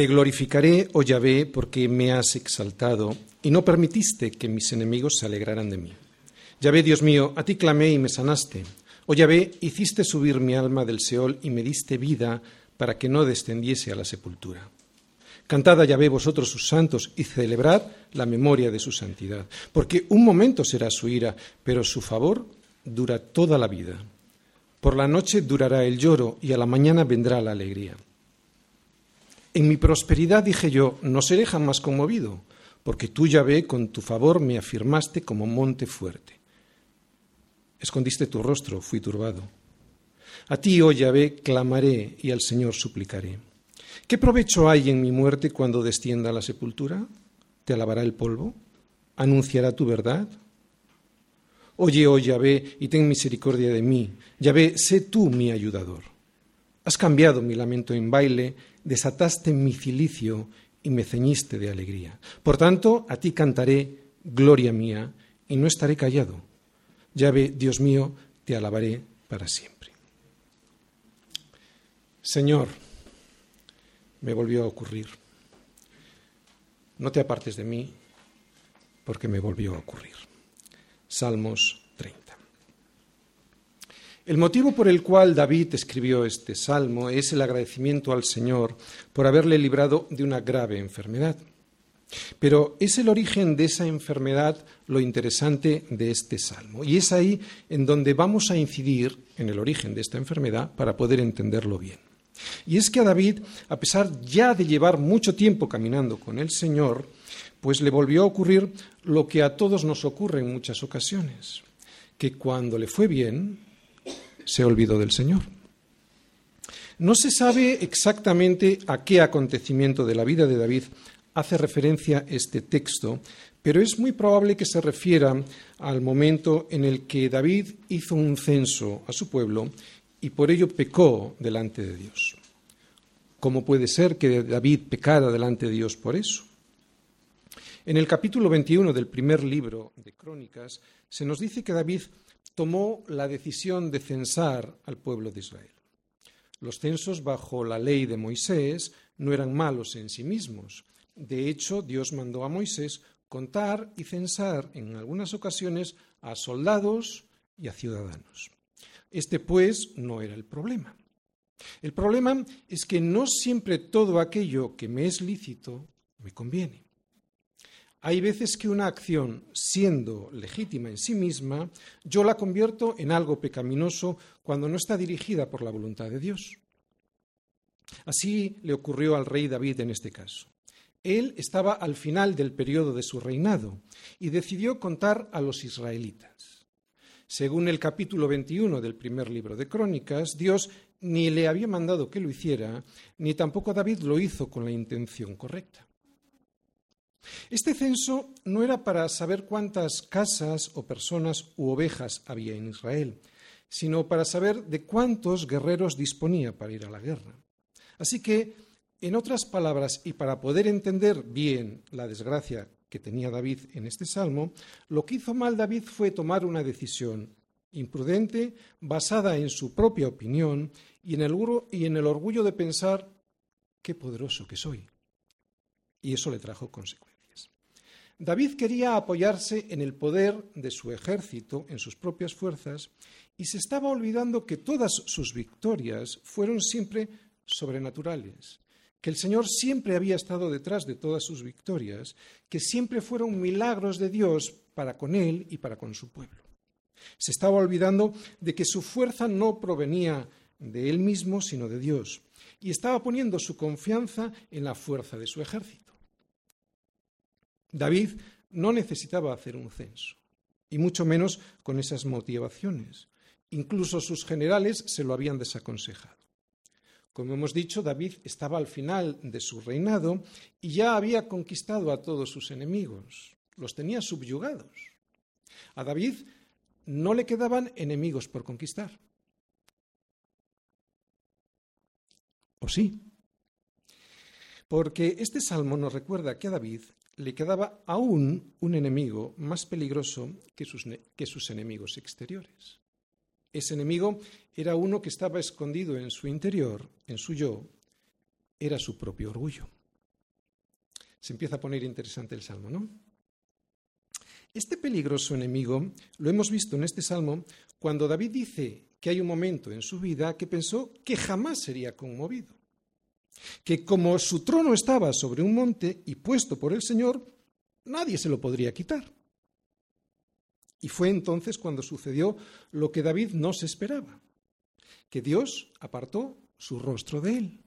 Te glorificaré, oh Yahvé, porque me has exaltado y no permitiste que mis enemigos se alegraran de mí. Yahvé, Dios mío, a ti clamé y me sanaste. Oh Yahvé, hiciste subir mi alma del Seol y me diste vida para que no descendiese a la sepultura. Cantad a Yahvé vosotros sus santos y celebrad la memoria de su santidad, porque un momento será su ira, pero su favor dura toda la vida. Por la noche durará el lloro y a la mañana vendrá la alegría. En mi prosperidad dije yo, no seré jamás conmovido, porque tú, Yahvé, con tu favor me afirmaste como monte fuerte. Escondiste tu rostro, fui turbado. A ti, oh Yahvé, clamaré y al Señor suplicaré. ¿Qué provecho hay en mi muerte cuando descienda a la sepultura? ¿Te alabará el polvo? ¿Anunciará tu verdad? Oye, oh Yahvé, y ten misericordia de mí. Yahvé, sé tú mi ayudador. Has cambiado mi lamento en baile desataste mi cilicio y me ceñiste de alegría. Por tanto, a ti cantaré, gloria mía, y no estaré callado. Ya ve, Dios mío, te alabaré para siempre. Señor, me volvió a ocurrir. No te apartes de mí, porque me volvió a ocurrir. Salmos el motivo por el cual David escribió este salmo es el agradecimiento al Señor por haberle librado de una grave enfermedad. Pero es el origen de esa enfermedad lo interesante de este salmo. Y es ahí en donde vamos a incidir en el origen de esta enfermedad para poder entenderlo bien. Y es que a David, a pesar ya de llevar mucho tiempo caminando con el Señor, pues le volvió a ocurrir lo que a todos nos ocurre en muchas ocasiones, que cuando le fue bien, se olvidó del Señor. No se sabe exactamente a qué acontecimiento de la vida de David hace referencia este texto, pero es muy probable que se refiera al momento en el que David hizo un censo a su pueblo y por ello pecó delante de Dios. ¿Cómo puede ser que David pecara delante de Dios por eso? En el capítulo 21 del primer libro de Crónicas se nos dice que David tomó la decisión de censar al pueblo de Israel. Los censos bajo la ley de Moisés no eran malos en sí mismos. De hecho, Dios mandó a Moisés contar y censar en algunas ocasiones a soldados y a ciudadanos. Este, pues, no era el problema. El problema es que no siempre todo aquello que me es lícito me conviene. Hay veces que una acción, siendo legítima en sí misma, yo la convierto en algo pecaminoso cuando no está dirigida por la voluntad de Dios. Así le ocurrió al rey David en este caso. Él estaba al final del periodo de su reinado y decidió contar a los israelitas. Según el capítulo 21 del primer libro de Crónicas, Dios ni le había mandado que lo hiciera, ni tampoco David lo hizo con la intención correcta. Este censo no era para saber cuántas casas o personas u ovejas había en Israel, sino para saber de cuántos guerreros disponía para ir a la guerra. Así que, en otras palabras, y para poder entender bien la desgracia que tenía David en este salmo, lo que hizo mal David fue tomar una decisión imprudente, basada en su propia opinión y en el, y en el orgullo de pensar qué poderoso que soy. Y eso le trajo consecuencias. David quería apoyarse en el poder de su ejército, en sus propias fuerzas, y se estaba olvidando que todas sus victorias fueron siempre sobrenaturales, que el Señor siempre había estado detrás de todas sus victorias, que siempre fueron milagros de Dios para con él y para con su pueblo. Se estaba olvidando de que su fuerza no provenía de él mismo, sino de Dios, y estaba poniendo su confianza en la fuerza de su ejército. David no necesitaba hacer un censo, y mucho menos con esas motivaciones. Incluso sus generales se lo habían desaconsejado. Como hemos dicho, David estaba al final de su reinado y ya había conquistado a todos sus enemigos, los tenía subyugados. A David no le quedaban enemigos por conquistar. ¿O sí? Porque este salmo nos recuerda que a David le quedaba aún un enemigo más peligroso que sus, que sus, enemigos exteriores. Ese enemigo era uno que estaba escondido en su interior, en su yo, era su propio orgullo. se empieza a poner interesante el salmo, ¿no? Este peligroso enemigo lo hemos visto en este salmo cuando David dice que hay un momento en su vida que pensó que jamás sería conmovido, que como su trono estaba sobre un monte y puesto por el Señor, nadie se lo podría quitar. Y fue entonces cuando sucedió lo que David no se esperaba, que Dios apartó su rostro de él.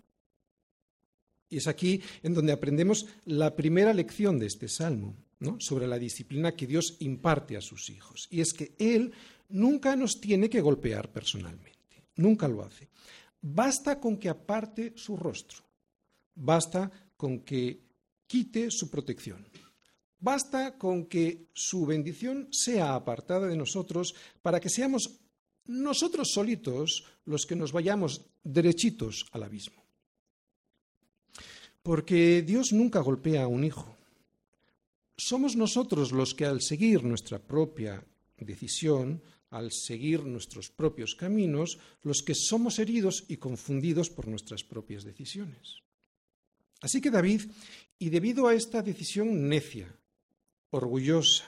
Y es aquí en donde aprendemos la primera lección de este salmo, sobre la disciplina que Dios imparte a sus hijos. Y es que Él nunca nos tiene que golpear personalmente, nunca lo hace. Basta con que aparte su rostro, basta con que quite su protección, basta con que su bendición sea apartada de nosotros para que seamos nosotros solitos los que nos vayamos derechitos al abismo. Porque Dios nunca golpea a un hijo. Somos nosotros los que al seguir nuestra propia decisión, al seguir nuestros propios caminos, los que somos heridos y confundidos por nuestras propias decisiones. Así que David, y debido a esta decisión necia, orgullosa,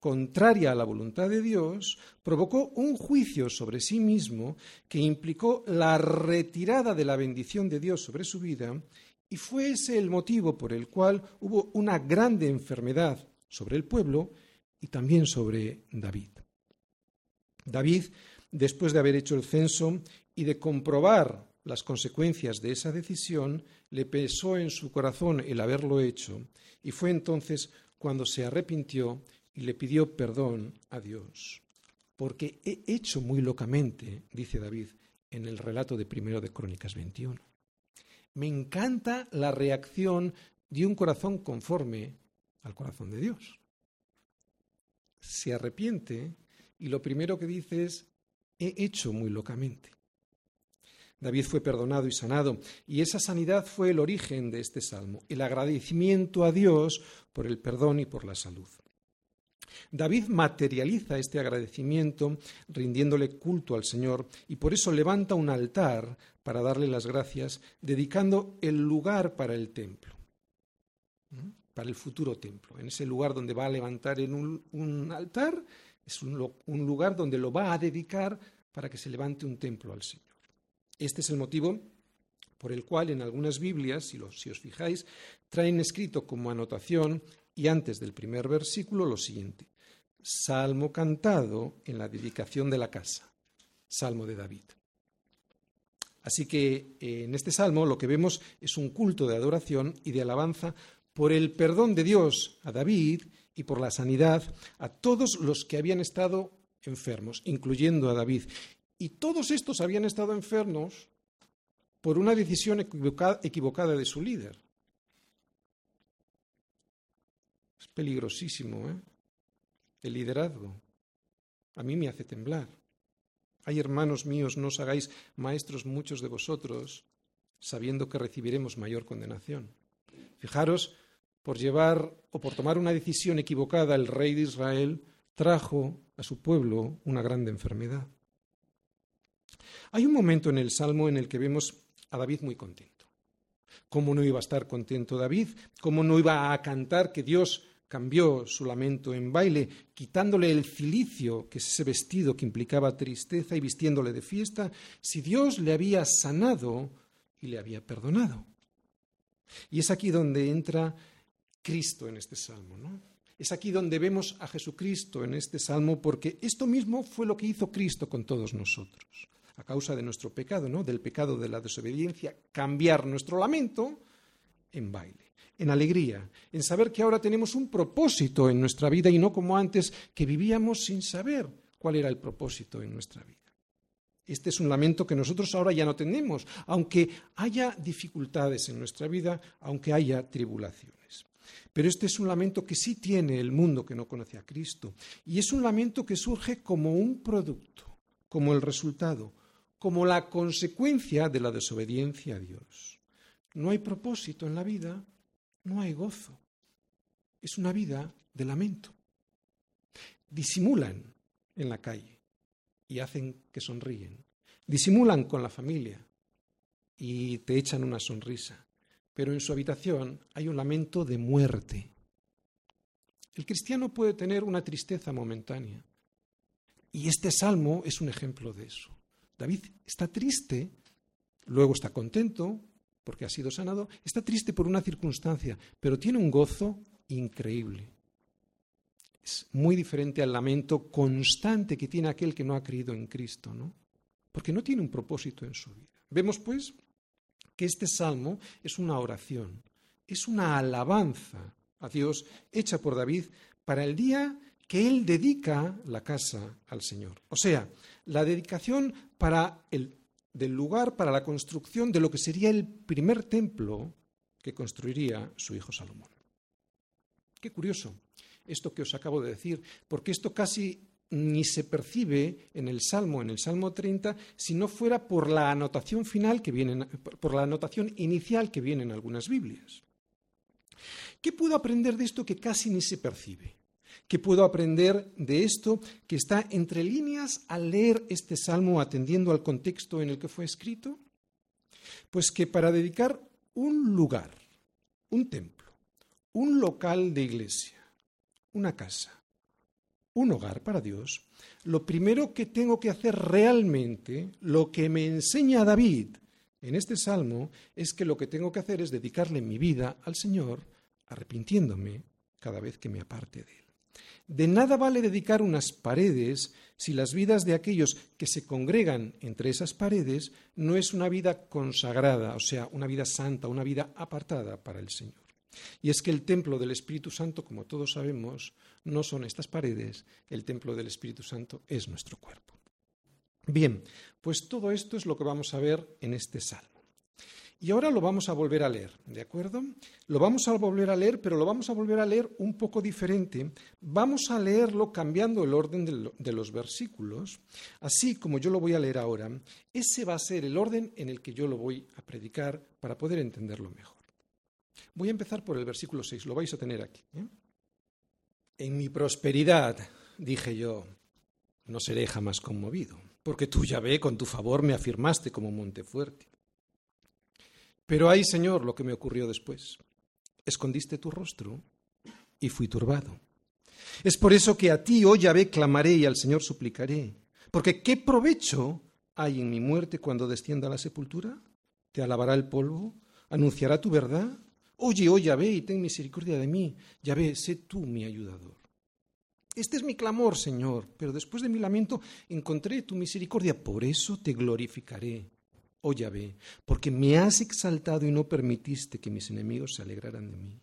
contraria a la voluntad de Dios, provocó un juicio sobre sí mismo que implicó la retirada de la bendición de Dios sobre su vida y fue ese el motivo por el cual hubo una grande enfermedad sobre el pueblo y también sobre David. David, después de haber hecho el censo y de comprobar las consecuencias de esa decisión, le pesó en su corazón el haberlo hecho y fue entonces cuando se arrepintió y le pidió perdón a Dios. Porque he hecho muy locamente, dice David en el relato de primero de Crónicas 21. Me encanta la reacción de un corazón conforme al corazón de Dios. Se arrepiente y lo primero que dice es, he hecho muy locamente. David fue perdonado y sanado, y esa sanidad fue el origen de este salmo, el agradecimiento a Dios por el perdón y por la salud. David materializa este agradecimiento rindiéndole culto al Señor y por eso levanta un altar para darle las gracias, dedicando el lugar para el templo, para el futuro templo. En ese lugar donde va a levantar en un, altar, es un, lugar donde lo va a dedicar para que se levante un templo al Señor. Este es el motivo por el cual en algunas Biblias, si, si, os fijáis, traen escrito como anotación y antes del primer versículo lo siguiente. Salmo cantado en la dedicación de la casa. Salmo de David. Así que eh, en este salmo lo que vemos es un culto de adoración y de alabanza por el perdón de Dios a David y por la sanidad a todos los que habían estado enfermos, incluyendo a David. Y todos estos habían estado enfermos por una decisión equivocada de su líder. Es peligrosísimo, ¿eh? El liderazgo. A mí me hace temblar. Ay, hermanos míos, no os hagáis maestros muchos de vosotros, sabiendo que recibiremos mayor condenación. Fijaros, por llevar o por tomar una decisión equivocada, el rey de Israel trajo a su pueblo una grande enfermedad. Hay un momento en el Salmo en el que vemos a David muy contento. ¿Cómo no iba a estar contento David? ¿Cómo no iba a cantar que Dios cambió su lamento en baile, quitándole el cilicio, que es ese vestido que implicaba tristeza, y vistiéndole de fiesta, si Dios le había sanado y le había perdonado. Y es aquí donde entra Cristo en este salmo, ¿no? Es aquí donde vemos a Jesucristo en este salmo, porque esto mismo fue lo que hizo Cristo con todos nosotros, a causa de nuestro pecado, ¿no? Del pecado de la desobediencia, cambiar nuestro lamento en baile, en alegría, en saber que ahora tenemos un propósito en nuestra vida y no como antes que vivíamos sin saber cuál era el propósito en nuestra vida. Este es un lamento que nosotros ahora ya no tenemos, aunque haya dificultades en nuestra vida, aunque haya tribulaciones. Pero este es un lamento que sí tiene el mundo que no conoce a Cristo. Y es un lamento que surge como un producto, como el resultado, como la consecuencia de la desobediencia a Dios no hay propósito en la vida, no hay gozo. Es una vida de lamento. Disimulan en la calle y hacen que sonríen. Disimulan con la familia y te echan una sonrisa. Pero en su habitación hay un lamento de muerte. El cristiano puede tener una tristeza momentánea. Y este salmo es un ejemplo de eso. David está triste, luego está contento porque ha sido sanado, está triste por una circunstancia, pero tiene un gozo increíble. Es muy diferente al lamento constante que tiene aquel que no ha creído en Cristo, ¿no? Porque no tiene un propósito en su vida. Vemos, pues, que este salmo es una oración, es una alabanza a Dios hecha por David para el día que él dedica la casa al Señor. O sea, la dedicación para el, del lugar para la construcción de lo que sería el primer templo que construiría su hijo Salomón. Qué curioso esto que os acabo de decir, porque esto casi ni se percibe en el Salmo, en el Salmo 30, si no fuera por la anotación final que viene, por la anotación inicial que viene en algunas Biblias. ¿Qué puedo aprender de esto que casi ni se percibe? ¿Qué puedo aprender de esto que está entre líneas al leer este salmo atendiendo al contexto en el que fue escrito? Pues que para dedicar un lugar, un templo, un local de iglesia, una casa, un hogar para Dios, lo primero que tengo que hacer realmente, lo que me enseña David en este salmo, es que lo que tengo que hacer es dedicarle mi vida al Señor, arrepintiéndome cada vez que me aparte de Él. De nada vale dedicar unas paredes si las vidas de aquellos que se congregan entre esas paredes no es una vida consagrada, o sea, una vida santa, una vida apartada para el Señor. Y es que el templo del Espíritu Santo, como todos sabemos, no son estas paredes, el templo del Espíritu Santo es nuestro cuerpo. Bien, pues todo esto es lo que vamos a ver en este salmo. Y ahora lo vamos a volver a leer, ¿de acuerdo? Lo vamos a volver a leer, pero lo vamos a volver a leer un poco diferente. Vamos a leerlo cambiando el orden de los versículos, así como yo lo voy a leer ahora. Ese va a ser el orden en el que yo lo voy a predicar para poder entenderlo mejor. Voy a empezar por el versículo 6, lo vais a tener aquí. ¿eh? En mi prosperidad, dije yo, no seré jamás conmovido, porque tú, ya ve, con tu favor me afirmaste como monte fuerte. Pero ahí, Señor, lo que me ocurrió después. Escondiste tu rostro y fui turbado. Es por eso que a ti, oh Yahvé, clamaré y al Señor suplicaré. Porque ¿qué provecho hay en mi muerte cuando descienda a la sepultura? ¿Te alabará el polvo? ¿Anunciará tu verdad? Oye, oh Yahvé, y ten misericordia de mí. Yahvé, sé tú mi ayudador. Este es mi clamor, Señor, pero después de mi lamento encontré tu misericordia. Por eso te glorificaré oh Yahvé, porque me has exaltado y no permitiste que mis enemigos se alegraran de mí.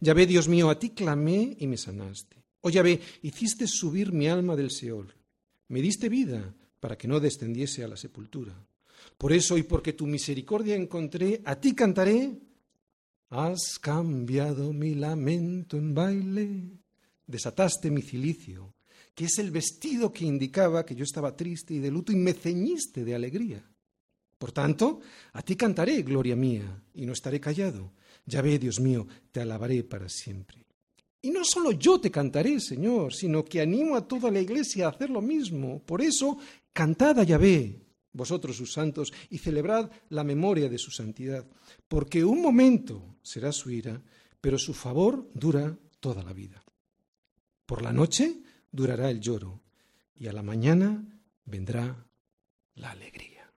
Yahvé, Dios mío, a ti clamé y me sanaste. Oh Yahvé, hiciste subir mi alma del Seol. Me diste vida para que no descendiese a la sepultura. Por eso y porque tu misericordia encontré, a ti cantaré. Has cambiado mi lamento en baile. Desataste mi cilicio, que es el vestido que indicaba que yo estaba triste y de luto, y me ceñiste de alegría. Por tanto, a ti cantaré, gloria mía, y no estaré callado. Ya ve, Dios mío, te alabaré para siempre. Y no solo yo te cantaré, Señor, sino que animo a toda la iglesia a hacer lo mismo. Por eso, cantad a Yahvé, vosotros sus santos, y celebrad la memoria de su santidad, porque un momento será su ira, pero su favor dura toda la vida. Por la noche durará el lloro, y a la mañana vendrá la alegría.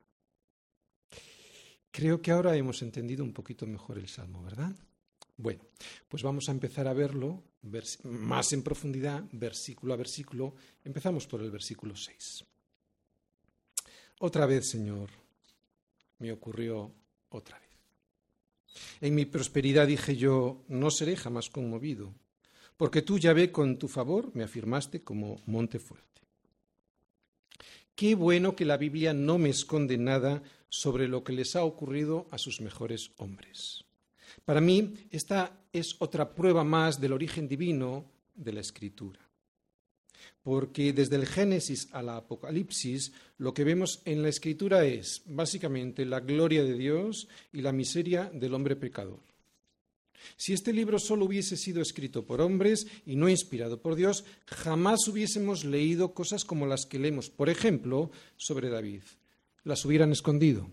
Creo que ahora hemos entendido un poquito mejor el Salmo, ¿verdad? Bueno, pues vamos a empezar a verlo más en profundidad, versículo a versículo. Empezamos por el versículo 6. Otra vez, Señor, me ocurrió otra vez. En mi prosperidad dije yo, no seré jamás conmovido, porque tú, ya ve, con tu favor me afirmaste como monte fuerte. Qué bueno que la Biblia no me esconde nada sobre lo que les ha ocurrido a sus mejores hombres. Para mí, esta es otra prueba más del origen divino de la Escritura. Porque desde el Génesis a la Apocalipsis, lo que vemos en la Escritura es básicamente la gloria de Dios y la miseria del hombre pecador. Si este libro solo hubiese sido escrito por hombres y no inspirado por Dios, jamás hubiésemos leído cosas como las que leemos, por ejemplo, sobre David las hubieran escondido.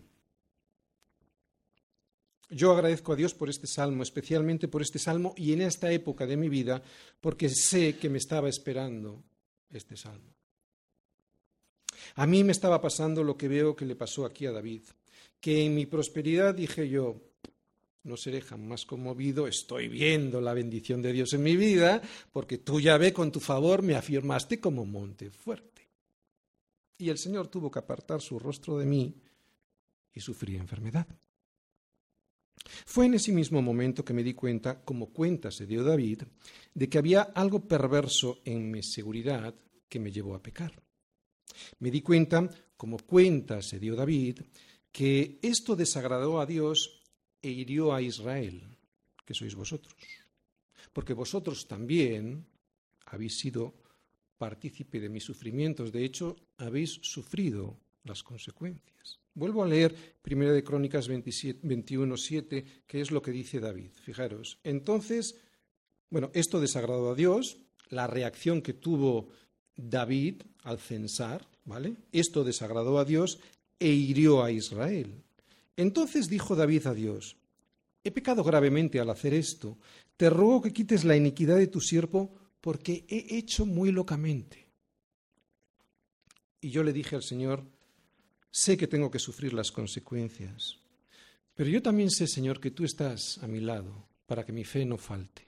Yo agradezco a Dios por este salmo, especialmente por este salmo y en esta época de mi vida, porque sé que me estaba esperando este salmo. A mí me estaba pasando lo que veo que le pasó aquí a David, que en mi prosperidad dije yo, no seré jamás conmovido, estoy viendo la bendición de Dios en mi vida, porque tú ya ve con tu favor me afirmaste como monte fuerte. Y el Señor tuvo que apartar su rostro de mí y sufrí enfermedad. Fue en ese mismo momento que me di cuenta, como cuenta se dio David, de que había algo perverso en mi seguridad que me llevó a pecar. Me di cuenta, como cuenta se dio David, que esto desagradó a Dios e hirió a Israel, que sois vosotros. Porque vosotros también habéis sido partícipe de mis sufrimientos, de hecho, habéis sufrido las consecuencias. Vuelvo a leer 1 de Crónicas 21, 7, que es lo que dice David. Fijaros, entonces, bueno, esto desagradó a Dios, la reacción que tuvo David al censar, ¿vale? Esto desagradó a Dios e hirió a Israel. Entonces dijo David a Dios, he pecado gravemente al hacer esto, te ruego que quites la iniquidad de tu siervo porque he hecho muy locamente. Y yo le dije al Señor, Sé que tengo que sufrir las consecuencias, pero yo también sé, Señor, que tú estás a mi lado para que mi fe no falte.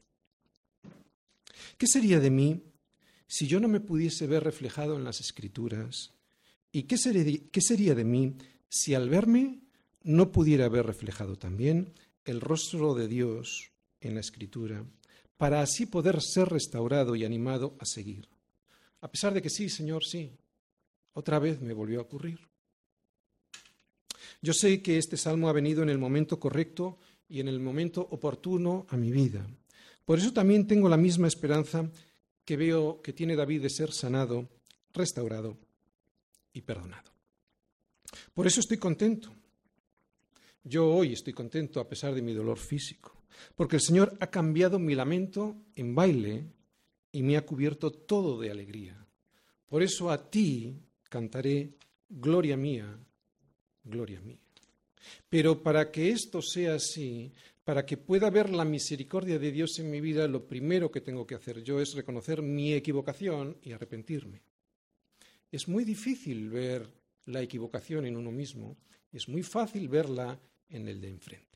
¿Qué sería de mí si yo no me pudiese ver reflejado en las escrituras? ¿Y qué sería, de mí si al verme no pudiera ver reflejado también el rostro de Dios en la escritura, para así poder ser restaurado y animado a seguir? A pesar de que sí, Señor, sí, otra vez me volvió a ocurrir. Yo sé que este salmo ha venido en el momento correcto y en el momento oportuno a mi vida. Por eso también tengo la misma esperanza que veo que tiene David de ser sanado, restaurado y perdonado. Por eso estoy contento. Yo hoy estoy contento a pesar de mi dolor físico, porque el Señor ha cambiado mi lamento en baile y me ha cubierto todo de alegría. Por eso a ti cantaré gloria mía gloria mía. Pero para que esto sea así, para que pueda ver la misericordia de Dios en mi vida, lo primero que tengo que hacer yo es reconocer mi equivocación y arrepentirme. Es muy difícil ver la equivocación en uno mismo, es muy fácil verla en el de enfrente.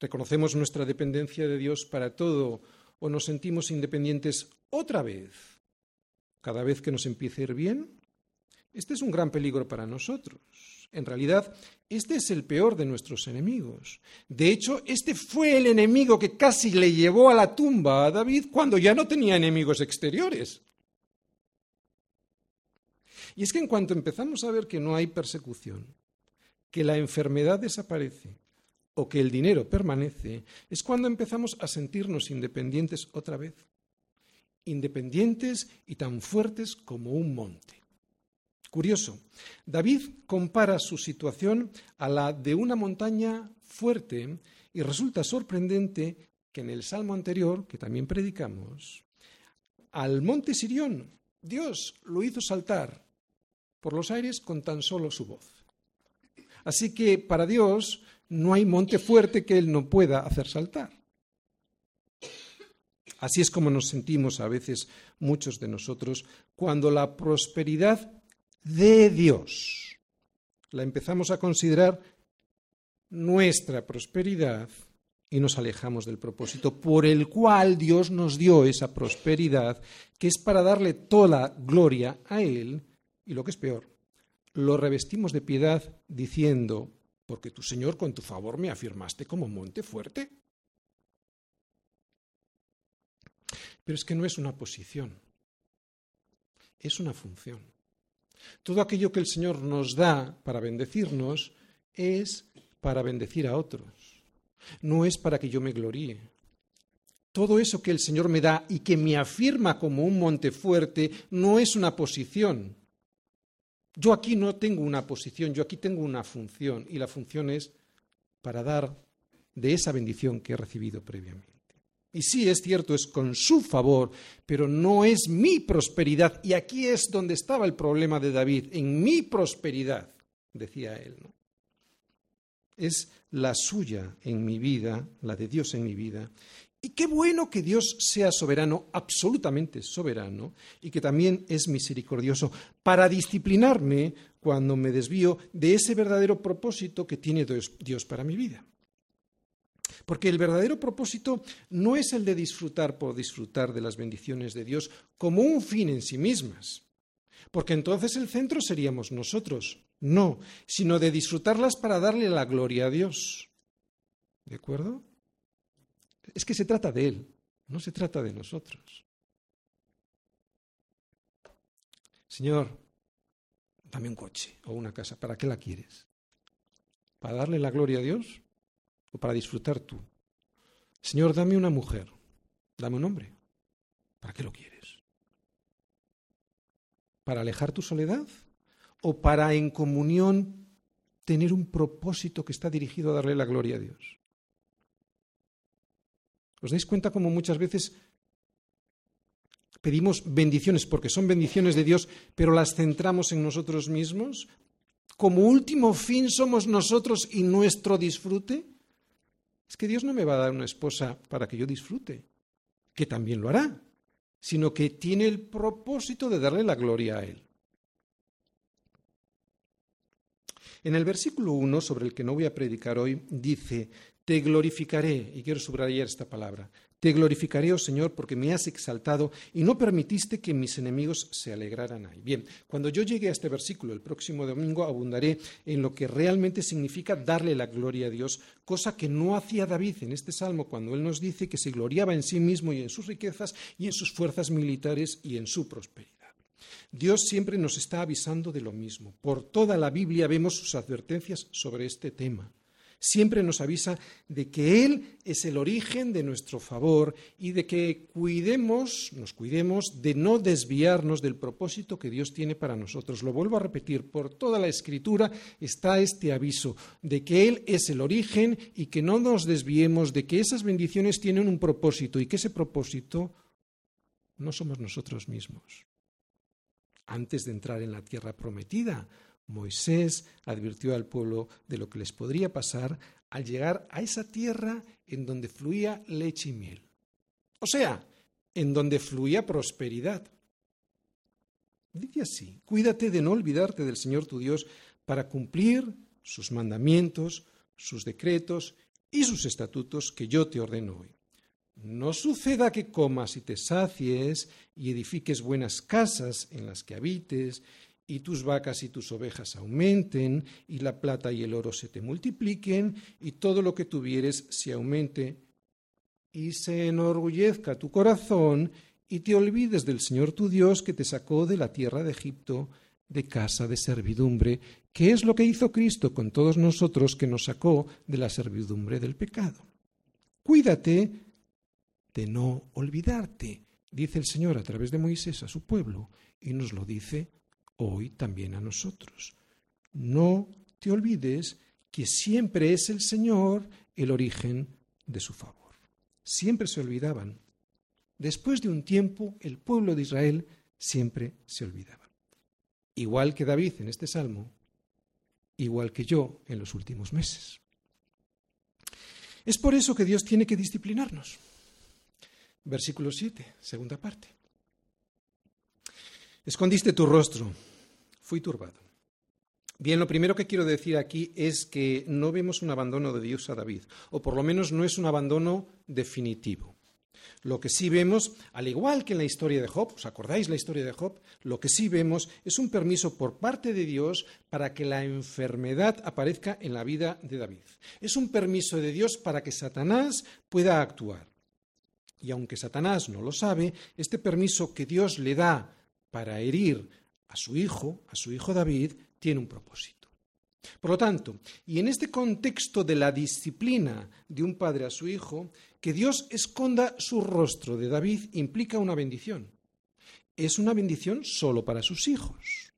Reconocemos nuestra dependencia de Dios para todo o nos sentimos independientes otra vez, cada vez que nos empiece a ir bien. Este es un gran peligro para nosotros. En realidad, este es el peor de nuestros enemigos. De hecho, este fue el enemigo que casi le llevó a la tumba a David cuando ya no tenía enemigos exteriores. Y es que en cuanto empezamos a ver que no hay persecución, que la enfermedad desaparece o que el dinero permanece, es cuando empezamos a sentirnos independientes otra vez. Independientes y tan fuertes como un monte. Curioso, David compara su situación a la de una montaña fuerte y resulta sorprendente que en el salmo anterior, que también predicamos, al monte Sirión, Dios lo hizo saltar por los aires con tan solo su voz. Así que para Dios no hay monte fuerte que Él no pueda hacer saltar. Así es como nos sentimos a veces muchos de nosotros cuando la prosperidad de Dios. La empezamos a considerar nuestra prosperidad y nos alejamos del propósito por el cual Dios nos dio esa prosperidad, que es para darle toda gloria a Él, y lo que es peor, lo revestimos de piedad diciendo, porque tu Señor con tu favor me afirmaste como monte fuerte. Pero es que no es una posición, es una función. Todo aquello que el Señor nos da para bendecirnos es para bendecir a otros. No es para que yo me gloríe. Todo eso que el Señor me da y que me afirma como un monte fuerte no es una posición. Yo aquí no tengo una posición, yo aquí tengo una función y la función es para dar de esa bendición que he recibido previamente. Y sí, es cierto, es con su favor, pero no es mi prosperidad. Y aquí es donde estaba el problema de David, en mi prosperidad, decía él. es la suya en mi vida, la de Dios en mi vida. Y qué bueno que Dios sea soberano, absolutamente soberano, y que también es misericordioso para disciplinarme cuando me desvío de ese verdadero propósito que tiene Dios para mi vida. Porque el verdadero propósito no es el de disfrutar por disfrutar de las bendiciones de Dios como un fin en sí mismas, porque entonces el centro seríamos nosotros, no, sino de disfrutarlas para darle la gloria a Dios. ¿De acuerdo? Es que se trata de Él, no se trata de nosotros. Señor, dame un coche o una casa, ¿para qué la quieres? ¿Para darle la gloria a Dios o para disfrutar tú? Señor, dame una mujer, dame un hombre, ¿para qué lo quieres? ¿Para alejar tu soledad o para en comunión tener un propósito que está dirigido a darle la gloria a Dios? ¿Os dais cuenta cómo muchas veces pedimos bendiciones porque son bendiciones de Dios, pero las centramos en nosotros mismos? ¿Como último fin somos nosotros y nuestro disfrute? Es que Dios no me va a dar una esposa para que yo disfrute, que también lo hará, sino que tiene el propósito de darle la gloria a Él. En el versículo 1, sobre el que no voy a predicar hoy, dice, te glorificaré, y quiero subrayar esta palabra, te glorificaré, oh Señor, porque me has exaltado y no permitiste que mis enemigos se alegraran ahí. Bien, cuando yo llegue a este versículo el próximo domingo abundaré en lo que realmente significa darle la gloria a Dios, cosa que no hacía David en este salmo cuando él nos dice que se gloriaba en sí mismo y en sus riquezas y en sus fuerzas militares y en su prosperidad. Dios siempre nos está avisando de lo mismo. Por toda la Biblia vemos sus advertencias sobre este tema siempre nos avisa de que Él es el origen de nuestro favor y de que cuidemos, nos cuidemos de no desviarnos del propósito que Dios tiene para nosotros. Lo vuelvo a repetir, por toda la escritura está este aviso de que Él es el origen y que no nos desviemos de que esas bendiciones tienen un propósito y que ese propósito no somos nosotros mismos. Antes de entrar en la tierra prometida, Moisés advirtió al pueblo de lo que les podría pasar al llegar a esa tierra en donde fluía leche y miel. O sea, en donde fluía prosperidad. Dice así, cuídate de no olvidarte del Señor tu Dios para cumplir sus mandamientos, sus decretos y sus estatutos que yo te ordeno hoy. No suceda que comas y te sacies y edifiques buenas casas en las que habites y tus vacas y tus ovejas aumenten, y la plata y el oro se te multipliquen, y todo lo que tuvieres se aumente, y se enorgullezca tu corazón, y te olvides del Señor tu Dios que te sacó de la tierra de Egipto, de casa de servidumbre, que es lo que hizo Cristo con todos nosotros que nos sacó de la servidumbre del pecado. Cuídate de no olvidarte, dice el Señor a través de Moisés a su pueblo, y nos lo dice hoy también a nosotros. No te olvides que siempre es el Señor el origen de su favor. Siempre se olvidaban. Después de un tiempo, el pueblo de Israel siempre se olvidaba. Igual que David en este salmo, igual que yo en los últimos meses. Es por eso que Dios tiene que disciplinarnos. Versículo 7, segunda parte. Escondiste tu rostro fui turbado. Bien, lo primero que quiero decir aquí es que no vemos un abandono de Dios a David, o por lo menos no es un abandono definitivo. Lo que sí vemos, al igual que en la historia de Job, ¿os acordáis la historia de Job? Lo que sí vemos es un permiso por parte de Dios para que la enfermedad aparezca en la vida de David. Es un permiso de Dios para que Satanás pueda actuar. Y aunque Satanás no lo sabe, este permiso que Dios le da para herir a su hijo, a su hijo David, tiene un propósito. Por lo tanto, y en este contexto de la disciplina de un padre a su hijo, que Dios esconda su rostro de David implica una bendición. Es una bendición solo para sus hijos.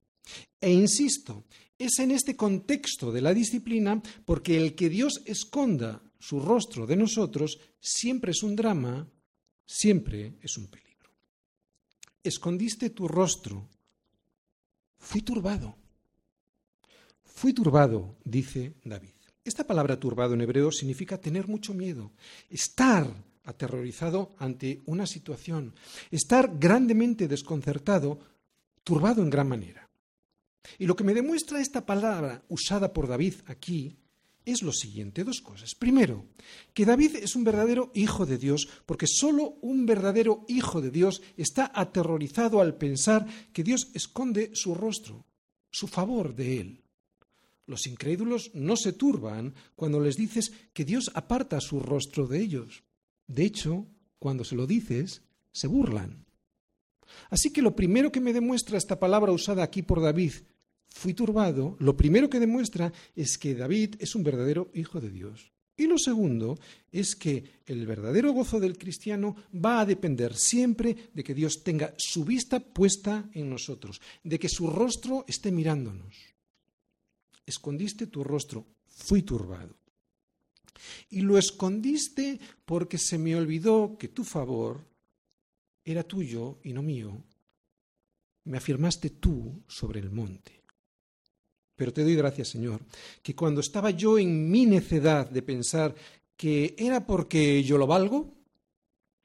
E insisto, es en este contexto de la disciplina porque el que Dios esconda su rostro de nosotros siempre es un drama, siempre es un peligro. Escondiste tu rostro Fui turbado. Fui turbado, dice David. Esta palabra turbado en hebreo significa tener mucho miedo, estar aterrorizado ante una situación, estar grandemente desconcertado, turbado en gran manera. Y lo que me demuestra esta palabra usada por David aquí es lo siguiente, dos cosas. Primero, que David es un verdadero hijo de Dios, porque solo un verdadero hijo de Dios está aterrorizado al pensar que Dios esconde su rostro, su favor de él. Los incrédulos no se turban cuando les dices que Dios aparta su rostro de ellos. De hecho, cuando se lo dices, se burlan. Así que lo primero que me demuestra esta palabra usada aquí por David, fui turbado, lo primero que demuestra es que David es un verdadero hijo de Dios. Y lo segundo es que el verdadero gozo del cristiano va a depender siempre de que Dios tenga su vista puesta en nosotros, de que su rostro esté mirándonos. Escondiste tu rostro, fui turbado. Y lo escondiste porque se me olvidó que tu favor era tuyo y no mío. Me afirmaste tú sobre el monte. Pero te doy gracias, Señor, que cuando estaba yo en mi necedad de pensar que era porque yo lo valgo,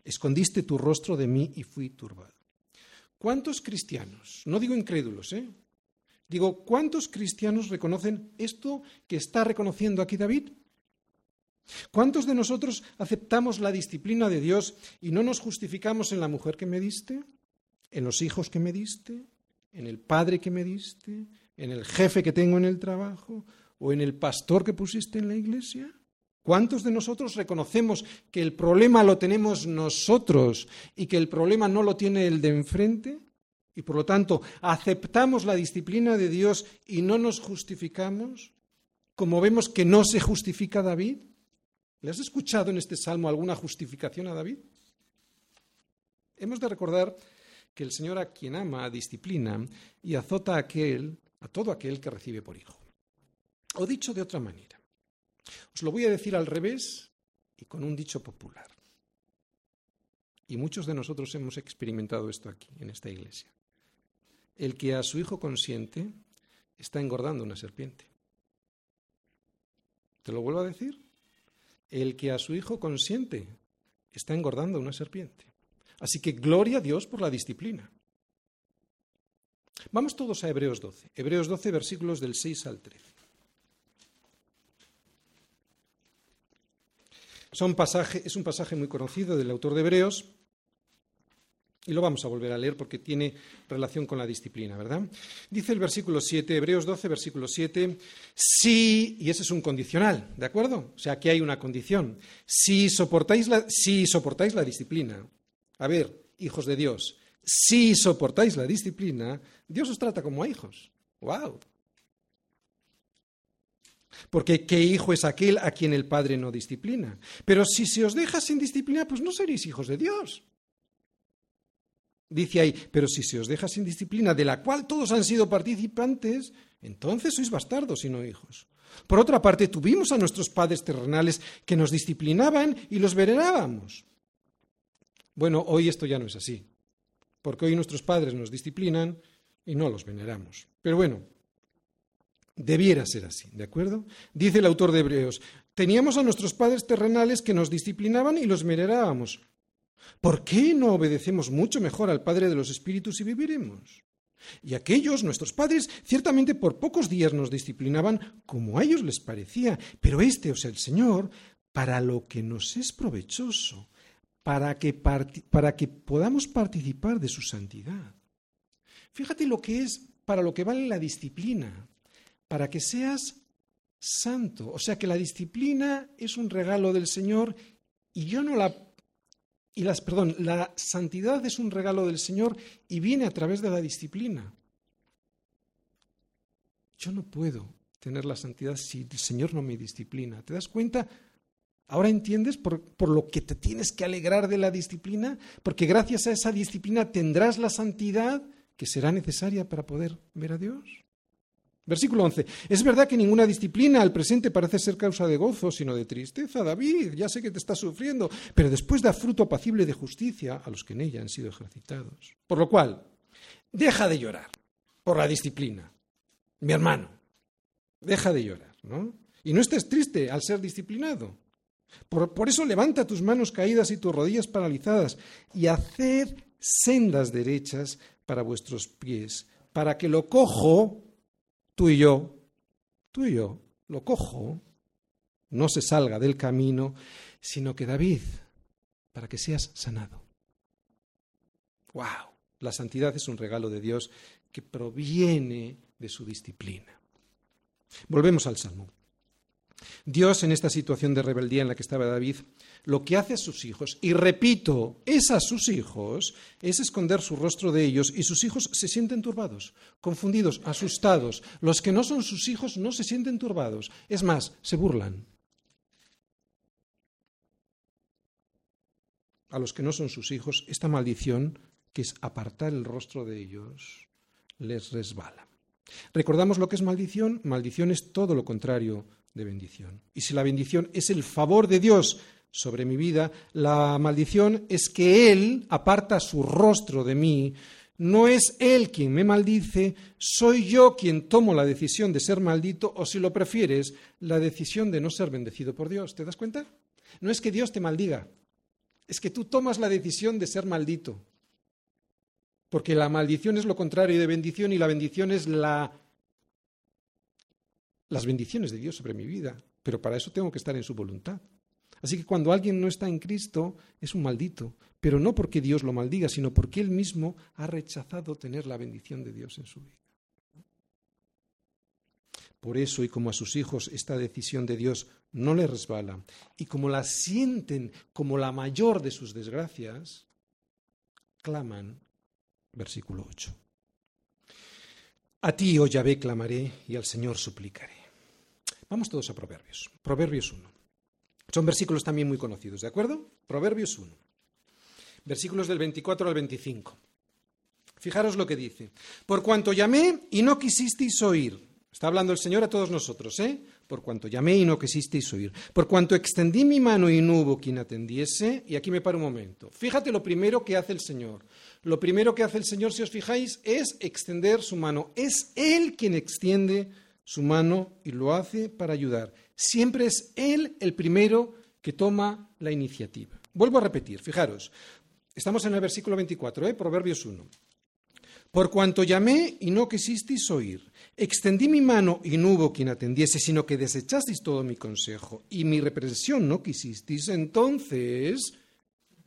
escondiste tu rostro de mí y fui turbado. ¿Cuántos cristianos, no digo incrédulos, ¿eh? digo, ¿cuántos cristianos reconocen esto que está reconociendo aquí David? ¿Cuántos de nosotros aceptamos la disciplina de Dios y no nos justificamos en la mujer que me diste, en los hijos que me diste, en el padre que me diste, en el jefe que tengo en el trabajo o en el pastor que pusiste en la iglesia? ¿Cuántos de nosotros reconocemos que el problema lo tenemos nosotros y que el problema no lo tiene el de enfrente? Y por lo tanto, aceptamos la disciplina de Dios y no nos justificamos, como vemos que no se justifica David. ¿Le has escuchado en este salmo alguna justificación a David? Hemos de recordar que el Señor a quien ama disciplina y azota a aquel, a todo aquel que recibe por hijo. O dicho de otra manera, os lo voy a decir al revés y con un dicho popular. Y muchos de nosotros hemos experimentado esto aquí, en esta iglesia. El que a su hijo consiente está engordando una serpiente. ¿Te lo vuelvo a decir? El que a su hijo consiente está engordando una serpiente. Así que gloria a Dios por la disciplina. Vamos todos a Hebreos 12. Hebreos 12, versículos del 6 al 13. es un pasaje muy conocido del autor de Hebreos y lo vamos a volver a leer porque tiene relación con la disciplina, ¿verdad? Dice el versículo 7, Hebreos 12, versículo 7, si, y ese es un condicional, ¿de acuerdo? O sea, aquí hay una condición. Si soportáis la, si soportáis la disciplina, a ver, hijos de Dios, si soportáis la disciplina, Dios os trata como a hijos. ¡Wow! Porque ¿qué hijo es aquel a quien el Padre no disciplina? Pero si se os deja sin disciplina, pues no seréis hijos de Dios. Dice ahí, pero si se os deja sin disciplina, de la cual todos han sido participantes, entonces sois bastardos y no hijos. Por otra parte, tuvimos a nuestros padres terrenales que nos disciplinaban y los venerábamos. Bueno, hoy esto ya no es así, porque hoy nuestros padres nos disciplinan y no los veneramos. Pero bueno, debiera ser así, ¿de acuerdo? Dice el autor de Hebreos, teníamos a nuestros padres terrenales que nos disciplinaban y los venerábamos. ¿Por qué no obedecemos mucho mejor al Padre de los Espíritus y viviremos? Y aquellos, nuestros padres, ciertamente por pocos días nos disciplinaban como a ellos les parecía, pero este, o sea, el Señor, para lo que nos es provechoso, para que, para que podamos participar de su santidad. Fíjate lo que es, para lo que vale la disciplina, para que seas santo. O sea que la disciplina es un regalo del Señor y yo no la y las, perdón, la santidad es un regalo del Señor y viene a través de la disciplina. Yo no puedo tener la santidad si el Señor no me disciplina. ¿Te das cuenta? Ahora entiendes por, por, lo que te tienes que alegrar de la disciplina, porque gracias a esa disciplina tendrás la santidad que será necesaria para poder ver a Dios. Versículo 11. Es verdad que ninguna disciplina al presente parece ser causa de gozo, sino de tristeza. David, ya sé que te estás sufriendo, pero después da fruto apacible de justicia a los que en ella han sido ejercitados. Por lo cual, deja de llorar por la disciplina. Mi hermano, deja de llorar, ¿no? Y no estés triste al ser disciplinado. Por, eso levanta tus manos caídas y tus rodillas paralizadas y haced sendas derechas para vuestros pies, para que lo cojo, tú y yo, tú y yo, lo cojo, no se salga del camino, sino que David, para que seas sanado. ¡Wow! La santidad es un regalo de Dios que proviene de su disciplina. Volvemos al Salmo. Dios, en esta situación de rebeldía en la que estaba David, lo que hace a sus hijos, y repito, es a sus hijos, es esconder su rostro de ellos, y sus hijos se sienten turbados, confundidos, asustados. Los que no son sus hijos no se sienten turbados, es más, se burlan. A los que no son sus hijos, esta maldición, que es apartar el rostro de ellos, les resbala. ¿Recordamos lo que es maldición? Maldición es todo lo contrario de bendición. Y si la bendición es el favor de Dios sobre mi vida, la maldición es que Él aparta su rostro de mí. No es Él quien me maldice, soy yo quien tomo la decisión de ser maldito o, si lo prefieres, la decisión de no ser bendecido por Dios. ¿Te das cuenta? No es que Dios te maldiga, es que tú tomas la decisión de ser maldito. Porque la maldición es lo contrario de bendición y la bendición es la las bendiciones de Dios sobre mi vida, pero para eso tengo que estar en su voluntad. Así que cuando alguien no está en Cristo es un maldito, pero no porque Dios lo maldiga, sino porque él mismo ha rechazado tener la bendición de Dios en su vida. Por eso, y como a sus hijos esta decisión de Dios no le resbala, y como la sienten como la mayor de sus desgracias, claman, versículo 8. A ti, oh Yahvé, clamaré y al Señor suplicaré. Vamos todos a Proverbios. Proverbios 1. Son versículos también muy conocidos, ¿de acuerdo? Proverbios 1. Versículos del 24 al 25. Fijaros lo que dice. Por cuanto llamé y no quisisteis oír. Está hablando el Señor a todos nosotros, ¿eh? Por cuanto llamé y no quisisteis oír. Por cuanto extendí mi mano y no hubo quien atendiese. Y aquí me paro un momento. Fíjate lo primero que hace el Señor. Lo primero que hace el Señor, si os fijáis, es extender su mano. Es Él quien extiende su mano y lo hace para ayudar. Siempre es Él el primero que toma la iniciativa. Vuelvo a repetir, fijaros, estamos en el versículo 24, ¿eh? Proverbios 1. Por cuanto llamé y no quisisteis oír, extendí mi mano y no hubo quien atendiese, sino que desechasteis todo mi consejo y mi reprensión no quisisteis, entonces,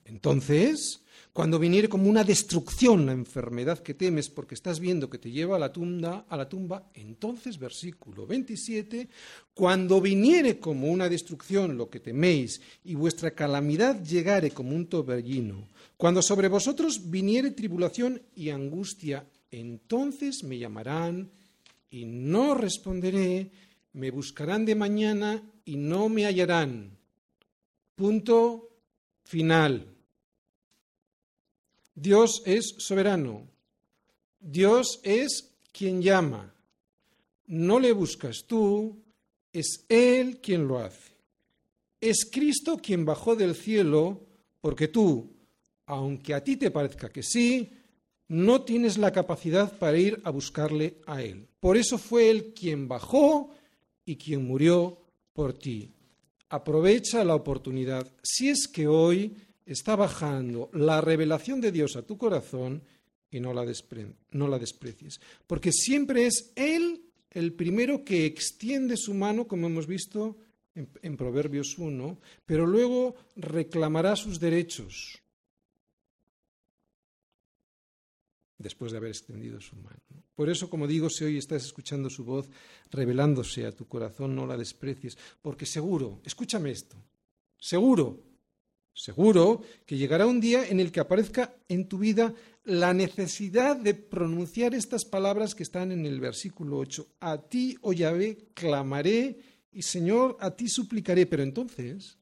entonces, cuando viniere como una destrucción la enfermedad que temes porque estás viendo que te lleva a la tumba, a la tumba, entonces versículo 27, cuando viniere como una destrucción lo que teméis y vuestra calamidad llegare como un torbellino, cuando sobre vosotros viniere tribulación y angustia, entonces me llamarán y no responderé, me buscarán de mañana y no me hallarán. Punto final. Dios es soberano. Dios es quien llama. No le buscas tú, es Él quien lo hace. Es Cristo quien bajó del cielo porque tú, aunque a ti te parezca que sí, no tienes la capacidad para ir a buscarle a Él. Por eso fue Él quien bajó y quien murió por ti. Aprovecha la oportunidad. Si es que hoy está bajando la revelación de Dios a tu corazón y no la, desprecies. Porque siempre es Él el primero que extiende su mano, como hemos visto en, en Proverbios 1, pero luego reclamará sus derechos después de haber extendido su mano. Por eso, como digo, si hoy estás escuchando su voz revelándose a tu corazón, no la desprecies, porque seguro, escúchame esto, seguro Seguro que llegará un día en el que aparezca en tu vida la necesidad de pronunciar estas palabras que están en el versículo 8. A ti, oh Yahvé, clamaré y Señor, a ti suplicaré. Pero entonces,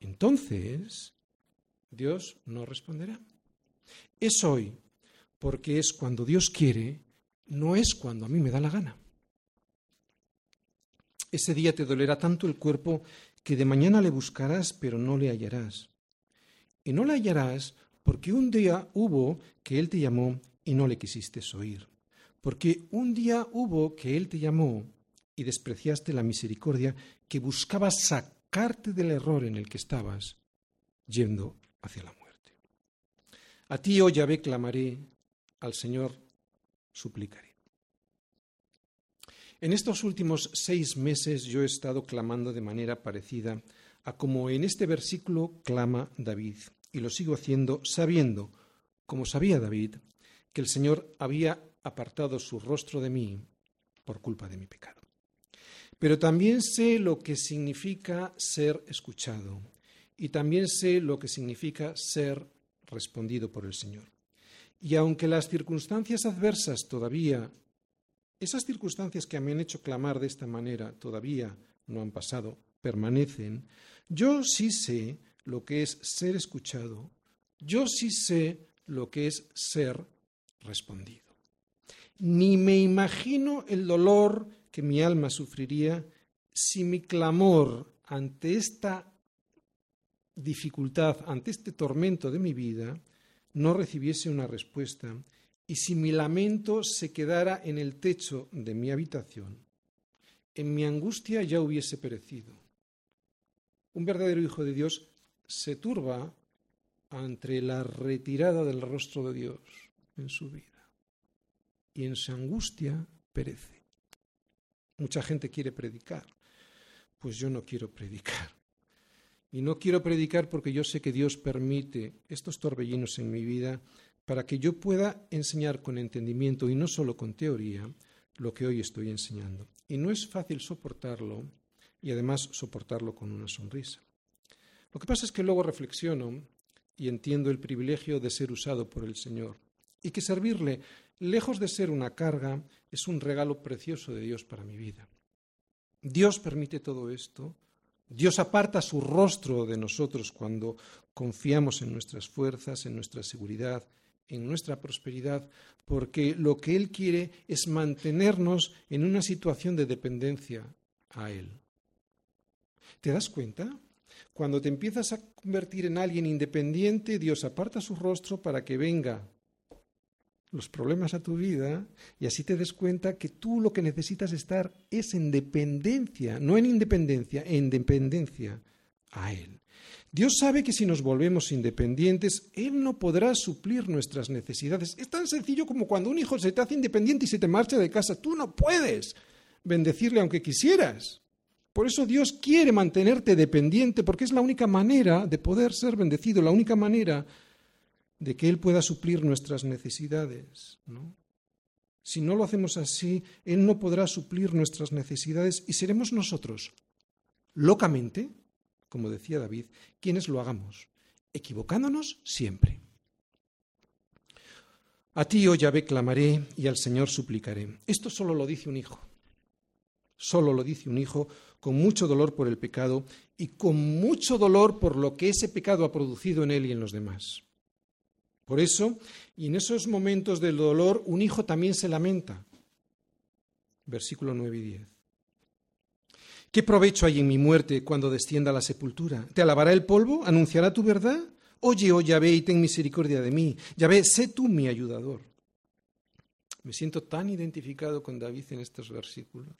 entonces, Dios no responderá. Es hoy, porque es cuando Dios quiere, no es cuando a mí me da la gana. Ese día te dolerá tanto el cuerpo que de mañana le buscarás, pero no le hallarás. Y no le hallarás porque un día hubo que Él te llamó y no le quisiste oír. Porque un día hubo que Él te llamó y despreciaste la misericordia que buscaba sacarte del error en el que estabas, yendo hacia la muerte. A ti, oh Yahvé, clamaré, al Señor suplicaré. En estos últimos seis meses yo he estado clamando de manera parecida a como en este versículo clama David, y lo sigo haciendo sabiendo, como sabía David, que el Señor había apartado su rostro de mí por culpa de mi pecado. Pero también sé lo que significa ser escuchado y también sé lo que significa ser respondido por el Señor. Y aunque las circunstancias adversas todavía, esas circunstancias que me han hecho clamar de esta manera todavía no han pasado, permanecen, yo sí sé lo que es ser escuchado, yo sí sé lo que es ser respondido. Ni me imagino el dolor que mi alma sufriría si mi clamor ante esta dificultad, ante este tormento de mi vida, no recibiese una respuesta y si mi lamento se quedara en el techo de mi habitación, en mi angustia ya hubiese perecido. Un verdadero hijo de Dios se turba ante la retirada del rostro de Dios en su vida y en su angustia perece. Mucha gente quiere predicar, pues yo no quiero predicar. Y no quiero predicar porque yo sé que Dios permite estos torbellinos en mi vida para que yo pueda enseñar con entendimiento y no solo con teoría lo que hoy estoy enseñando. Y no es fácil soportarlo y además soportarlo con una sonrisa. Lo que pasa es que luego reflexiono y entiendo el privilegio de ser usado por el Señor y que servirle, lejos de ser una carga, es un regalo precioso de Dios para mi vida. Dios permite todo esto. Dios aparta su rostro de nosotros cuando confiamos en nuestras fuerzas, en nuestra seguridad, en nuestra prosperidad, porque lo que Él quiere es mantenernos en una situación de dependencia a Él. ¿Te das cuenta? Cuando te empiezas a convertir en alguien independiente, Dios aparta su rostro para que venga los problemas a tu vida y así te des cuenta que tú lo que necesitas estar es en dependencia, no en independencia, en dependencia a Él. Dios sabe que si nos volvemos independientes, Él no podrá suplir nuestras necesidades. Es tan sencillo como cuando un hijo se te hace independiente y se te marcha de casa. Tú no puedes bendecirle aunque quisieras. Por eso Dios quiere mantenerte dependiente, porque es la única manera de poder ser bendecido, la única manera de que Él pueda suplir nuestras necesidades. Si no lo hacemos así, Él no podrá suplir nuestras necesidades y seremos nosotros, locamente, como decía David, quienes lo hagamos, equivocándonos siempre. A ti, oh Yahvé, clamaré y al Señor suplicaré. Esto solo lo dice un hijo. Solo lo dice un hijo con mucho dolor por el pecado y con mucho dolor por lo que ese pecado ha producido en él y en los demás. Por eso, y en esos momentos del dolor, un hijo también se lamenta. Versículo 9 y 10. ¿Qué provecho hay en mi muerte cuando descienda a la sepultura? ¿Te alabará el polvo? ¿Anunciará tu verdad? Oye, oh Yahvé, y ten misericordia de mí. Yahvé, sé tú mi ayudador. Me siento tan identificado con David en estos versículos.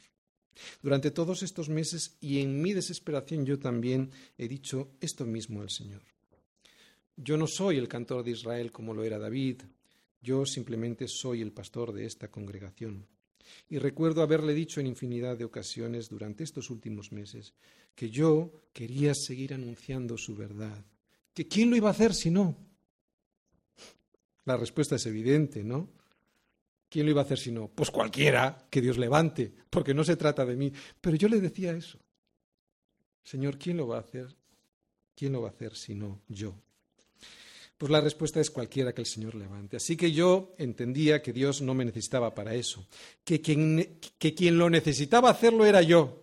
Durante todos estos meses y en mi desesperación yo también he dicho esto mismo al Señor. Yo no soy el cantor de Israel como lo era David, yo simplemente soy el pastor de esta congregación. Y recuerdo haberle dicho en infinidad de ocasiones durante estos últimos meses que yo quería seguir anunciando su verdad. ¿Que quién lo iba a hacer si no? La respuesta es evidente, ¿no? ¿Quién lo iba a hacer si no? Pues cualquiera que Dios levante, porque no se trata de mí. Pero yo le decía eso. Señor, ¿quién lo va a hacer? ¿Quién lo va a hacer si no yo? Pues la respuesta es cualquiera que el Señor levante. Así que yo entendía que Dios no me necesitaba para eso, que quien, que quien lo necesitaba hacerlo era yo.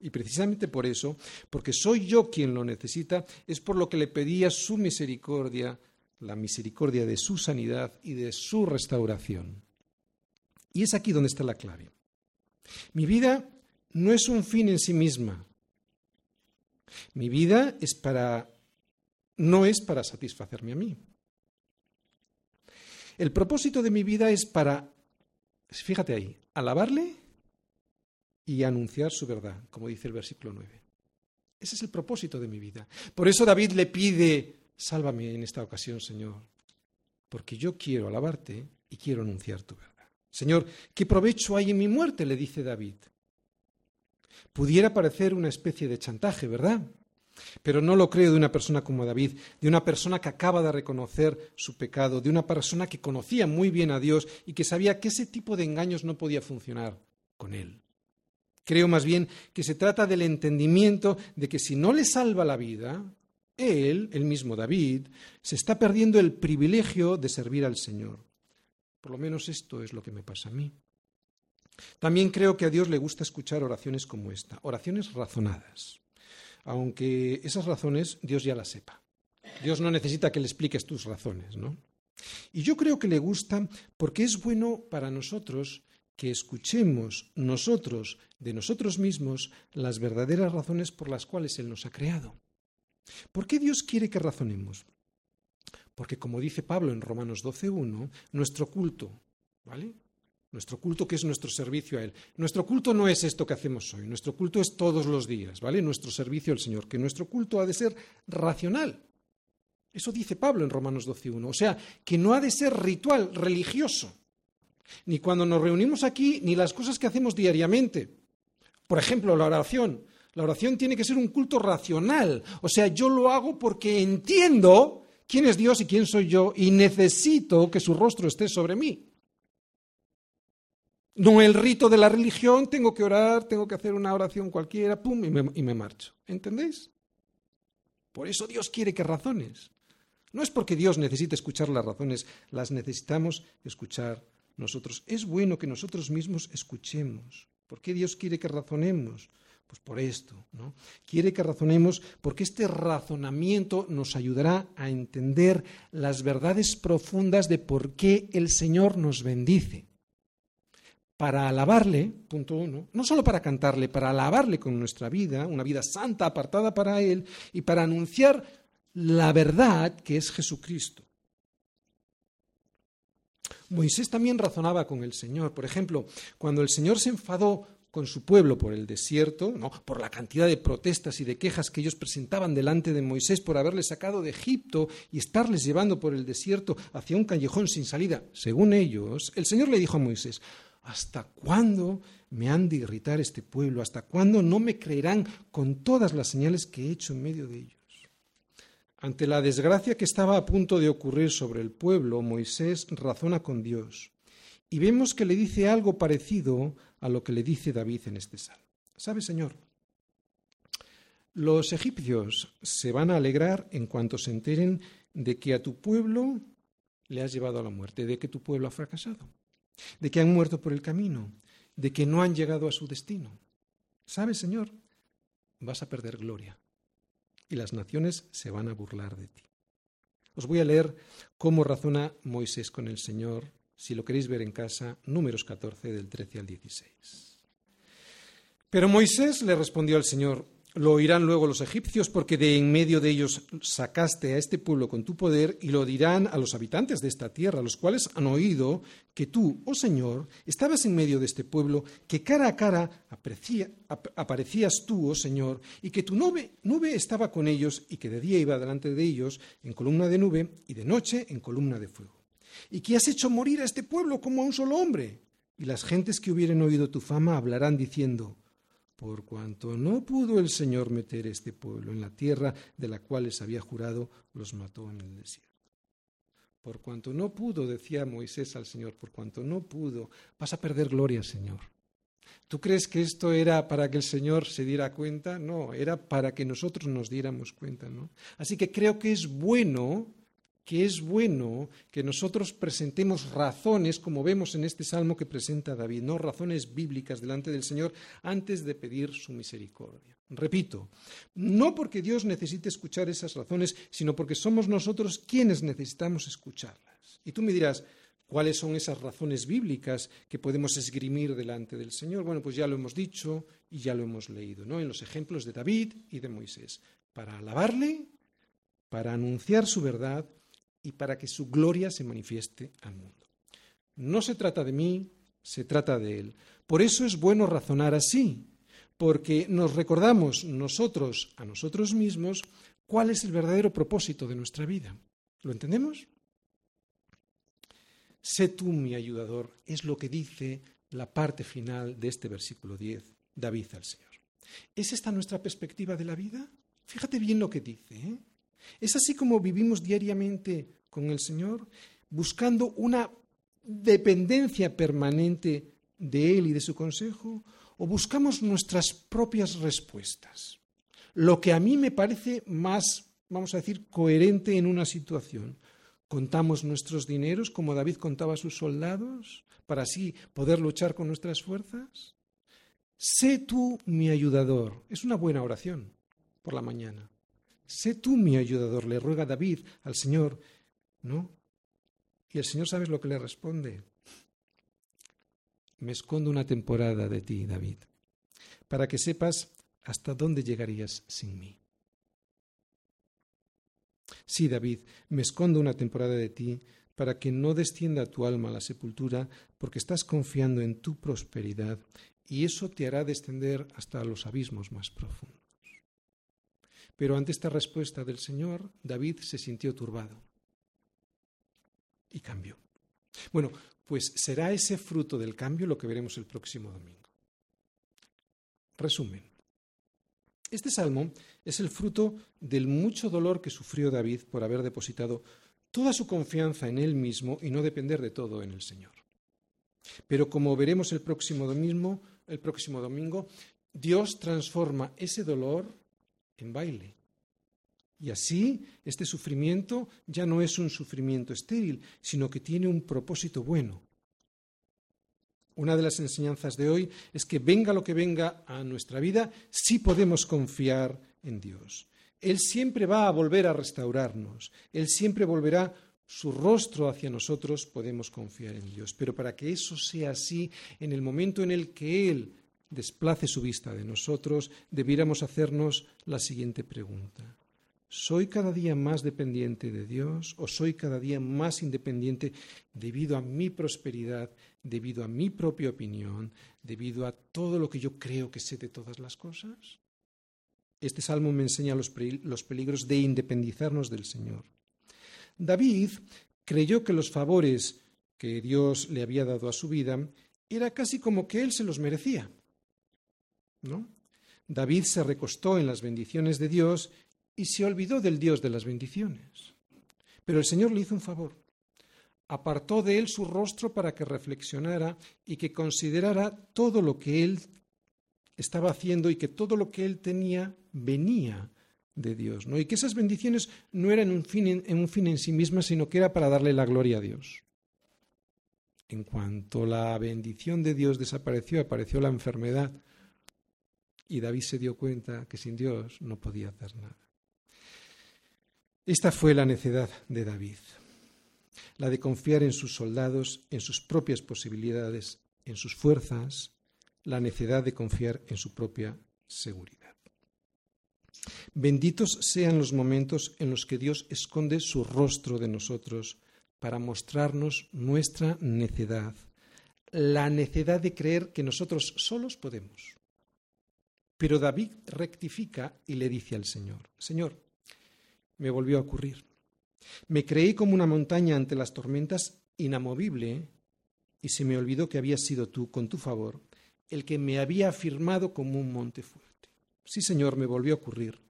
Y precisamente por eso, porque soy yo quien lo necesita, es por lo que le pedía su misericordia la misericordia de su sanidad y de su restauración. Y es aquí donde está la clave. Mi vida no es un fin en sí misma. Mi vida es para no es para satisfacerme a mí. El propósito de mi vida es para fíjate ahí, alabarle y anunciar su verdad, como dice el versículo 9. Ese es el propósito de mi vida. Por eso David le pide, sálvame en esta ocasión, Señor, porque yo quiero alabarte y quiero anunciar tu verdad. Señor, ¿qué provecho hay en mi muerte? le dice David. Pudiera parecer una especie de chantaje, ¿verdad? Pero no lo creo de una persona como David, de una persona que acaba de reconocer su pecado, de una persona que conocía muy bien a Dios y que sabía que ese tipo de engaños no podía funcionar con él. Creo más bien que se trata del entendimiento de que si no le salva la vida, él, el mismo David, se está perdiendo el privilegio de servir al Señor. Por lo menos esto es lo que me pasa a mí. También creo que a Dios le gusta escuchar oraciones como esta, oraciones razonadas aunque esas razones Dios ya las sepa. Dios no necesita que le expliques tus razones, ¿no? Y yo creo que le gusta porque es bueno para nosotros que escuchemos nosotros de nosotros mismos las verdaderas razones por las cuales Él nos ha creado. ¿Por qué Dios quiere que razonemos? Porque como dice Pablo en Romanos 12.1, nuestro culto, ¿vale? Nuestro culto que es nuestro servicio a Él. Nuestro culto no es esto que hacemos hoy, nuestro culto es todos los días, ¿vale? Nuestro servicio al Señor, que nuestro culto ha de ser racional. Eso dice Pablo en Romanos 12.1. O sea, que no ha de ser ritual, religioso. Ni cuando nos reunimos aquí, ni las cosas que hacemos diariamente. Por ejemplo, la oración. La oración tiene que ser un culto racional. O sea, yo lo hago porque entiendo quién es Dios y quién soy yo y necesito que su rostro esté sobre mí. No el rito de la religión, tengo que orar, tengo que hacer una oración cualquiera, pum, y me, y me marcho. ¿Entendéis? Por eso Dios quiere que razones. No es porque Dios necesite escuchar las razones, las necesitamos escuchar nosotros. Es bueno que nosotros mismos escuchemos. ¿Por qué Dios quiere que razonemos? Pues por esto, ¿no? Quiere que razonemos porque este razonamiento nos ayudará a entender las verdades profundas de por qué el Señor nos bendice para alabarle, punto uno, no solo para cantarle, para alabarle con nuestra vida, una vida santa apartada para Él, y para anunciar la verdad que es Jesucristo. Moisés también razonaba con el Señor. Por ejemplo, cuando el Señor se enfadó con su pueblo por el desierto, ¿no? por la cantidad de protestas y de quejas que ellos presentaban delante de Moisés por haberles sacado de Egipto y estarles llevando por el desierto hacia un callejón sin salida, según ellos, el Señor le dijo a Moisés, ¿Hasta cuándo me han de irritar este pueblo? ¿Hasta cuándo no me creerán con todas las señales que he hecho en medio de ellos? Ante la desgracia que estaba a punto de ocurrir sobre el pueblo, Moisés razona con Dios. Y vemos que le dice algo parecido a lo que le dice David en este salmo. ¿Sabe, Señor? Los egipcios se van a alegrar en cuanto se enteren de que a tu pueblo le has llevado a la muerte, de que tu pueblo ha fracasado de que han muerto por el camino, de que no han llegado a su destino. ¿Sabes, Señor? Vas a perder gloria y las naciones se van a burlar de ti. Os voy a leer cómo razona Moisés con el Señor, si lo queréis ver en casa, números 14 del 13 al 16. Pero Moisés le respondió al Señor, lo oirán luego los egipcios, porque de en medio de ellos sacaste a este pueblo con tu poder, y lo dirán a los habitantes de esta tierra, los cuales han oído que tú, oh Señor, estabas en medio de este pueblo, que cara a cara aparecías tú, oh Señor, y que tu nube, nube estaba con ellos, y que de día iba delante de ellos en columna de nube, y de noche en columna de fuego. Y que has hecho morir a este pueblo como a un solo hombre. Y las gentes que hubieren oído tu fama hablarán diciendo, por cuanto no pudo el Señor meter este pueblo en la tierra de la cual les había jurado, los mató en el desierto. Por cuanto no pudo, decía Moisés al Señor, por cuanto no pudo, vas a perder gloria, Señor. ¿Tú crees que esto era para que el Señor se diera cuenta? No, era para que nosotros nos diéramos cuenta, ¿no? Así que creo que es bueno que es bueno que nosotros presentemos razones, como vemos en este salmo que presenta David, no razones bíblicas delante del Señor antes de pedir su misericordia. Repito, no porque Dios necesite escuchar esas razones, sino porque somos nosotros quienes necesitamos escucharlas. Y tú me dirás, ¿cuáles son esas razones bíblicas que podemos esgrimir delante del Señor? Bueno, pues ya lo hemos dicho y ya lo hemos leído, ¿no? En los ejemplos de David y de Moisés. Para alabarle, para anunciar su verdad, y para que su gloria se manifieste al mundo. No se trata de mí, Se trata de Él. Por eso es bueno razonar así, porque nos recordamos nosotros a nosotros mismos cuál es el verdadero propósito de nuestra vida. ¿Lo entendemos? Sé tú mi ayudador, es lo que dice la parte final de este versículo 10, David al Señor. ¿Es esta nuestra perspectiva de la vida? Fíjate bien lo que dice. ¿eh? ¿Es así como vivimos diariamente con el Señor, buscando una dependencia permanente de Él y de su consejo? ¿O buscamos nuestras propias respuestas? Lo que a mí me parece más, vamos a decir, coherente en una situación. ¿Contamos nuestros dineros como David contaba a sus soldados para así poder luchar con nuestras fuerzas? Sé tú mi ayudador. Es una buena oración por la mañana. Sé tú mi ayudador, le ruega David al Señor, ¿no? Y el Señor, ¿sabes lo que le responde? Me escondo una temporada de ti, David, para que sepas hasta dónde llegarías sin mí. Sí, David, me escondo una temporada de ti para que no descienda tu alma a la sepultura, porque estás confiando en tu prosperidad, y eso te hará descender hasta los abismos más profundos. Pero ante esta respuesta del Señor, David se sintió turbado y cambió. Bueno, pues será ese fruto del cambio lo que veremos el próximo domingo. Resumen. Este salmo es el fruto del mucho dolor que sufrió David por haber depositado toda su confianza en él mismo y no depender de todo en el Señor. Pero como veremos el próximo domingo, el próximo domingo Dios transforma ese dolor en baile. Y así este sufrimiento ya no es un sufrimiento estéril, sino que tiene un propósito bueno. Una de las enseñanzas de hoy es que venga lo que venga a nuestra vida, sí podemos confiar en Dios. Él siempre va a volver a restaurarnos, Él siempre volverá su rostro hacia nosotros, podemos confiar en Dios. Pero para que eso sea así, en el momento en el que Él desplace su vista de nosotros, debiéramos hacernos la siguiente pregunta. ¿Soy cada día más dependiente de Dios o soy cada día más independiente debido a mi prosperidad, debido a mi propia opinión, debido a todo lo que yo creo que sé de todas las cosas? Este salmo me enseña los, peligros de independizarnos del Señor. David creyó que los favores que Dios le había dado a su vida era casi como que él se los merecía. David se recostó en las bendiciones de Dios y se olvidó del Dios de las bendiciones. Pero el Señor le hizo un favor. Apartó de él su rostro para que reflexionara y que considerara todo lo que él estaba haciendo y que todo lo que él tenía venía de Dios, ¿no? Y que esas bendiciones no eran un fin en, un fin en sí mismas, sino que era para darle la gloria a Dios. En cuanto la bendición de Dios desapareció, apareció la enfermedad y David se dio cuenta que sin Dios no podía hacer nada. Esta fue la necedad de David, la de confiar en sus soldados, en sus propias posibilidades, en sus fuerzas, la necedad de confiar en su propia seguridad. Benditos sean los momentos en los que Dios esconde su rostro de nosotros para mostrarnos nuestra necedad, la necedad de creer que nosotros solos podemos. Pero David rectifica y le dice al Señor, Señor, me volvió a ocurrir. Me creí como una montaña ante las tormentas inamovible y se me olvidó que habías sido tú, con tu favor, el que me había afirmado como un monte fuerte. Sí, Señor, me volvió a ocurrir.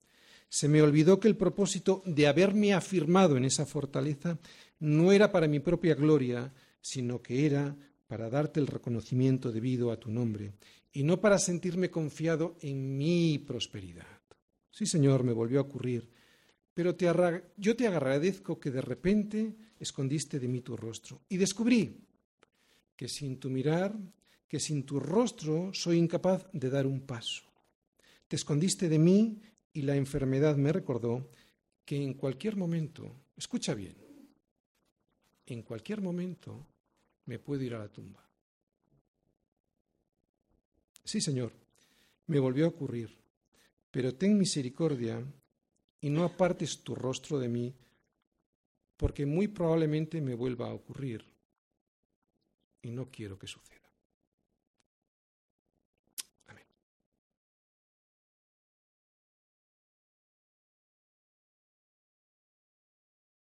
Se me olvidó que el propósito de haberme afirmado en esa fortaleza no era para mi propia gloria, sino que era para darte el reconocimiento debido a tu nombre, y no para sentirme confiado en mi prosperidad. Sí, Señor, me volvió a ocurrir pero yo te agradezco que de repente escondiste de mí tu rostro. Y descubrí que sin tu mirar, que sin tu rostro soy incapaz de dar un paso. Te escondiste de mí y la enfermedad me recordó que en cualquier momento, escucha bien, en cualquier momento me puedo ir a la tumba. Sí, Señor, me volvió a ocurrir, pero ten misericordia y no apartes tu rostro de mí, porque muy probablemente me vuelva a ocurrir y no quiero que suceda.